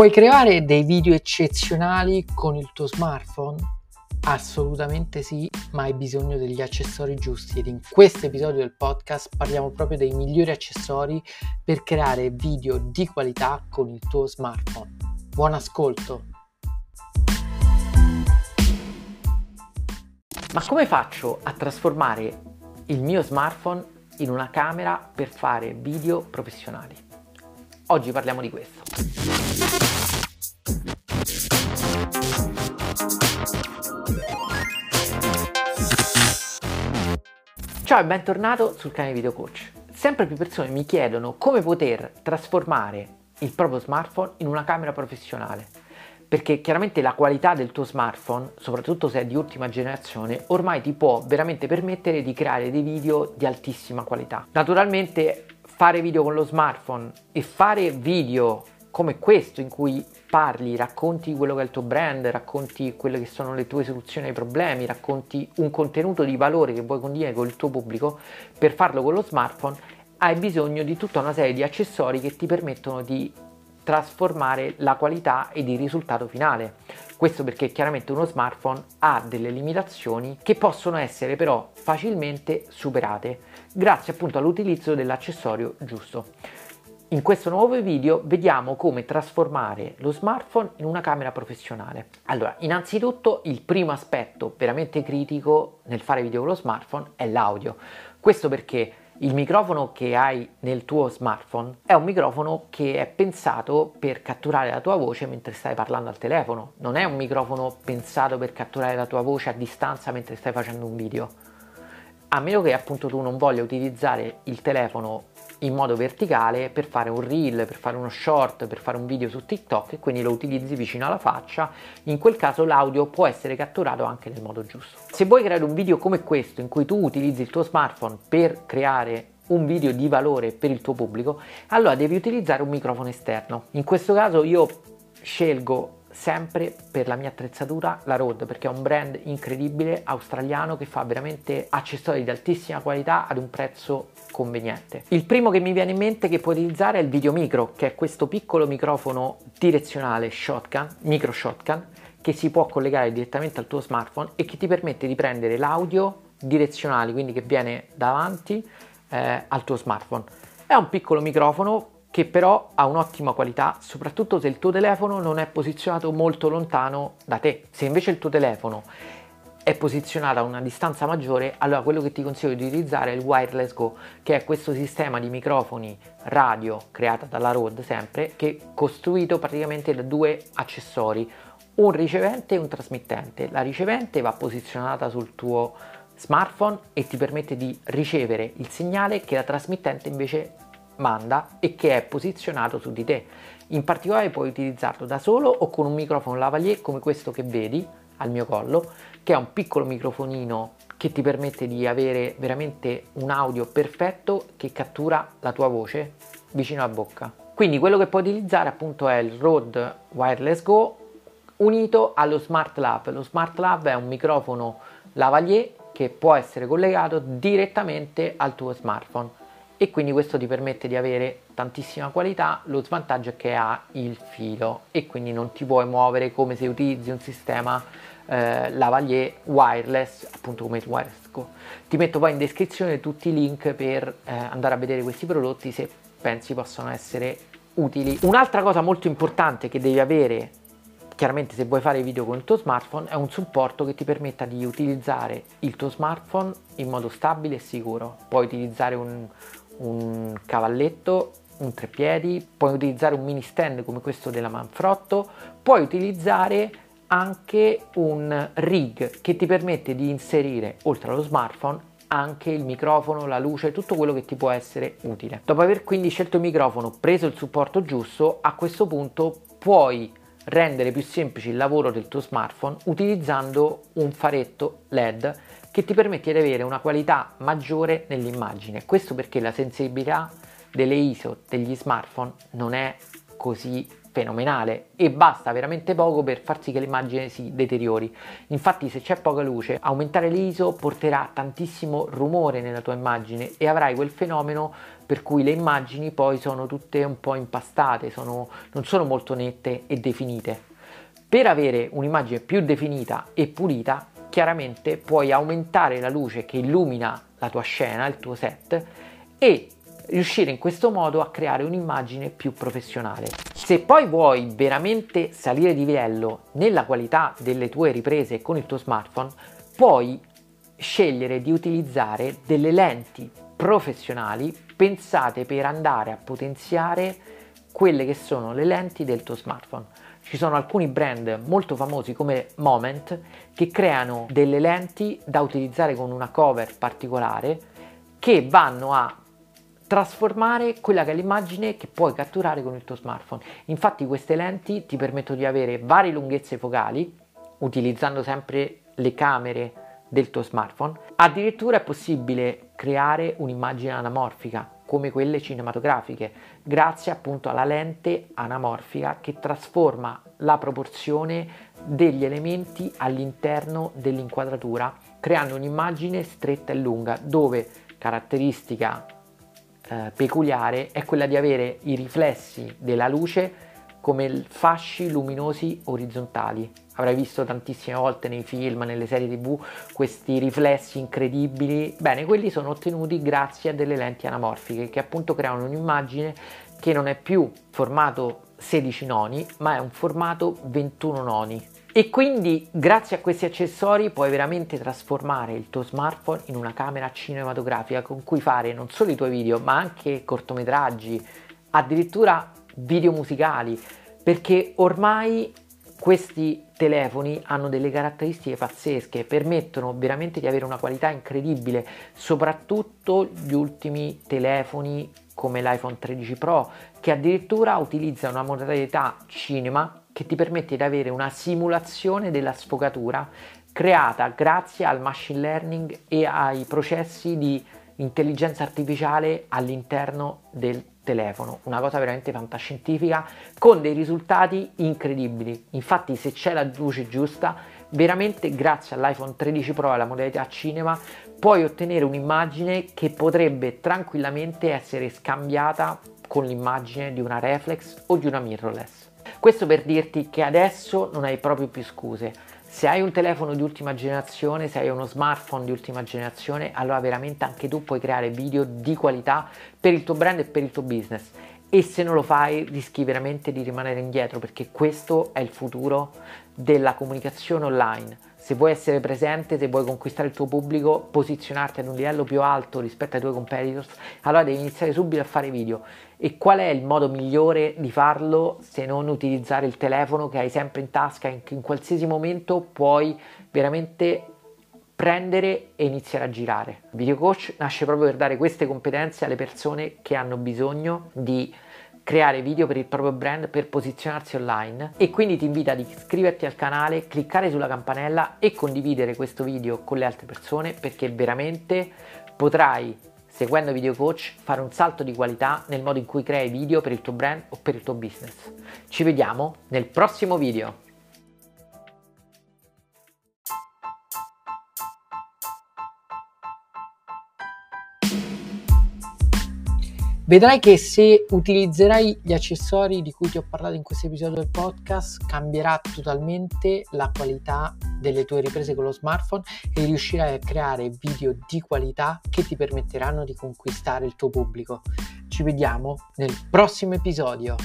Puoi creare dei video eccezionali con il tuo smartphone? Assolutamente sì, ma hai bisogno degli accessori giusti ed in questo episodio del podcast parliamo proprio dei migliori accessori per creare video di qualità con il tuo smartphone. Buon ascolto! Ma come faccio a trasformare il mio smartphone in una camera per fare video professionali? Oggi parliamo di questo. Ciao e bentornato sul canale Video Coach. Sempre più persone mi chiedono come poter trasformare il proprio smartphone in una camera professionale. Perché chiaramente la qualità del tuo smartphone, soprattutto se è di ultima generazione, ormai ti può veramente permettere di creare dei video di altissima qualità. Naturalmente fare video con lo smartphone e fare video come questo in cui parli, racconti quello che è il tuo brand, racconti quelle che sono le tue soluzioni ai problemi, racconti un contenuto di valore che vuoi condividere con il tuo pubblico, per farlo con lo smartphone hai bisogno di tutta una serie di accessori che ti permettono di trasformare la qualità ed il risultato finale. Questo perché chiaramente uno smartphone ha delle limitazioni che possono essere però facilmente superate grazie appunto all'utilizzo dell'accessorio giusto. In questo nuovo video vediamo come trasformare lo smartphone in una camera professionale. Allora, innanzitutto il primo aspetto veramente critico nel fare video con lo smartphone è l'audio. Questo perché il microfono che hai nel tuo smartphone è un microfono che è pensato per catturare la tua voce mentre stai parlando al telefono, non è un microfono pensato per catturare la tua voce a distanza mentre stai facendo un video. A meno che appunto tu non voglia utilizzare il telefono in modo verticale per fare un reel, per fare uno short, per fare un video su TikTok e quindi lo utilizzi vicino alla faccia, in quel caso l'audio può essere catturato anche nel modo giusto. Se vuoi creare un video come questo in cui tu utilizzi il tuo smartphone per creare un video di valore per il tuo pubblico, allora devi utilizzare un microfono esterno. In questo caso io scelgo sempre per la mia attrezzatura la Rode perché è un brand incredibile australiano che fa veramente accessori di altissima qualità ad un prezzo conveniente. Il primo che mi viene in mente che puoi utilizzare è il Video Micro che è questo piccolo microfono direzionale shotgun, micro shotgun che si può collegare direttamente al tuo smartphone e che ti permette di prendere l'audio direzionale quindi che viene davanti eh, al tuo smartphone. È un piccolo microfono che però ha un'ottima qualità, soprattutto se il tuo telefono non è posizionato molto lontano da te. Se invece il tuo telefono è posizionato a una distanza maggiore, allora quello che ti consiglio di utilizzare è il Wireless Go, che è questo sistema di microfoni radio creata dalla Rode sempre, che è costruito praticamente da due accessori, un ricevente e un trasmittente. La ricevente va posizionata sul tuo smartphone e ti permette di ricevere il segnale che la trasmittente invece manda e che è posizionato su di te. In particolare puoi utilizzarlo da solo o con un microfono lavalier come questo che vedi al mio collo, che è un piccolo microfonino che ti permette di avere veramente un audio perfetto che cattura la tua voce vicino alla bocca. Quindi quello che puoi utilizzare appunto è il Rode Wireless Go unito allo Smart Lab. Lo Smart Lab è un microfono lavalier che può essere collegato direttamente al tuo smartphone e quindi questo ti permette di avere tantissima qualità, lo svantaggio è che ha il filo e quindi non ti puoi muovere come se utilizzi un sistema eh, lavalier wireless, appunto come il wireless go. Ti metto poi in descrizione tutti i link per eh, andare a vedere questi prodotti se pensi possano essere utili. Un'altra cosa molto importante che devi avere chiaramente se vuoi fare video con il tuo smartphone è un supporto che ti permetta di utilizzare il tuo smartphone in modo stabile e sicuro. Puoi utilizzare un, un cavalletto, un treppiedi, puoi utilizzare un mini stand come questo della Manfrotto, puoi utilizzare anche un rig che ti permette di inserire oltre allo smartphone anche il microfono, la luce, tutto quello che ti può essere utile. Dopo aver quindi scelto il microfono, preso il supporto giusto, a questo punto puoi rendere più semplice il lavoro del tuo smartphone utilizzando un faretto LED che ti permette di avere una qualità maggiore nell'immagine. Questo perché la sensibilità delle ISO degli smartphone non è così fenomenale e basta veramente poco per far sì che l'immagine si deteriori. Infatti se c'è poca luce, aumentare l'ISO porterà tantissimo rumore nella tua immagine e avrai quel fenomeno per cui le immagini poi sono tutte un po' impastate, sono, non sono molto nette e definite. Per avere un'immagine più definita e pulita, chiaramente puoi aumentare la luce che illumina la tua scena, il tuo set e riuscire in questo modo a creare un'immagine più professionale. Se poi vuoi veramente salire di livello nella qualità delle tue riprese con il tuo smartphone, puoi scegliere di utilizzare delle lenti professionali pensate per andare a potenziare quelle che sono le lenti del tuo smartphone. Ci sono alcuni brand molto famosi come Moment che creano delle lenti da utilizzare con una cover particolare che vanno a trasformare quella che è l'immagine che puoi catturare con il tuo smartphone. Infatti queste lenti ti permettono di avere varie lunghezze focali utilizzando sempre le camere del tuo smartphone. Addirittura è possibile creare un'immagine anamorfica come quelle cinematografiche, grazie appunto alla lente anamorfica che trasforma la proporzione degli elementi all'interno dell'inquadratura, creando un'immagine stretta e lunga, dove caratteristica eh, peculiare è quella di avere i riflessi della luce come fasci luminosi orizzontali. Avrai visto tantissime volte nei film, nelle serie tv, questi riflessi incredibili. Bene, quelli sono ottenuti grazie a delle lenti anamorfiche che appunto creano un'immagine che non è più formato 16 noni, ma è un formato 21 noni. E quindi grazie a questi accessori puoi veramente trasformare il tuo smartphone in una camera cinematografica con cui fare non solo i tuoi video ma anche cortometraggi, addirittura video musicali, perché ormai questi telefoni hanno delle caratteristiche pazzesche, permettono veramente di avere una qualità incredibile, soprattutto gli ultimi telefoni come l'iPhone 13 Pro che addirittura utilizza una modalità cinema che ti permette di avere una simulazione della sfogatura creata grazie al machine learning e ai processi di intelligenza artificiale all'interno del telefono, una cosa veramente fantascientifica con dei risultati incredibili. Infatti, se c'è la luce giusta, veramente grazie all'iPhone 13 Pro e alla modalità cinema puoi ottenere un'immagine che potrebbe tranquillamente essere scambiata con l'immagine di una reflex o di una mirrorless. Questo per dirti che adesso non hai proprio più scuse. Se hai un telefono di ultima generazione, se hai uno smartphone di ultima generazione, allora veramente anche tu puoi creare video di qualità per il tuo brand e per il tuo business. E se non lo fai rischi veramente di rimanere indietro perché questo è il futuro della comunicazione online se vuoi essere presente, se vuoi conquistare il tuo pubblico, posizionarti ad un livello più alto rispetto ai tuoi competitors, allora devi iniziare subito a fare video. E qual è il modo migliore di farlo se non utilizzare il telefono che hai sempre in tasca, in, in qualsiasi momento puoi veramente prendere e iniziare a girare. Video Coach nasce proprio per dare queste competenze alle persone che hanno bisogno di creare video per il proprio brand per posizionarsi online e quindi ti invita ad iscriverti al canale, cliccare sulla campanella e condividere questo video con le altre persone perché veramente potrai seguendo Video Coach fare un salto di qualità nel modo in cui crei video per il tuo brand o per il tuo business. Ci vediamo nel prossimo video. Vedrai che se utilizzerai gli accessori di cui ti ho parlato in questo episodio del podcast, cambierà totalmente la qualità delle tue riprese con lo smartphone e riuscirai a creare video di qualità che ti permetteranno di conquistare il tuo pubblico. Ci vediamo nel prossimo episodio.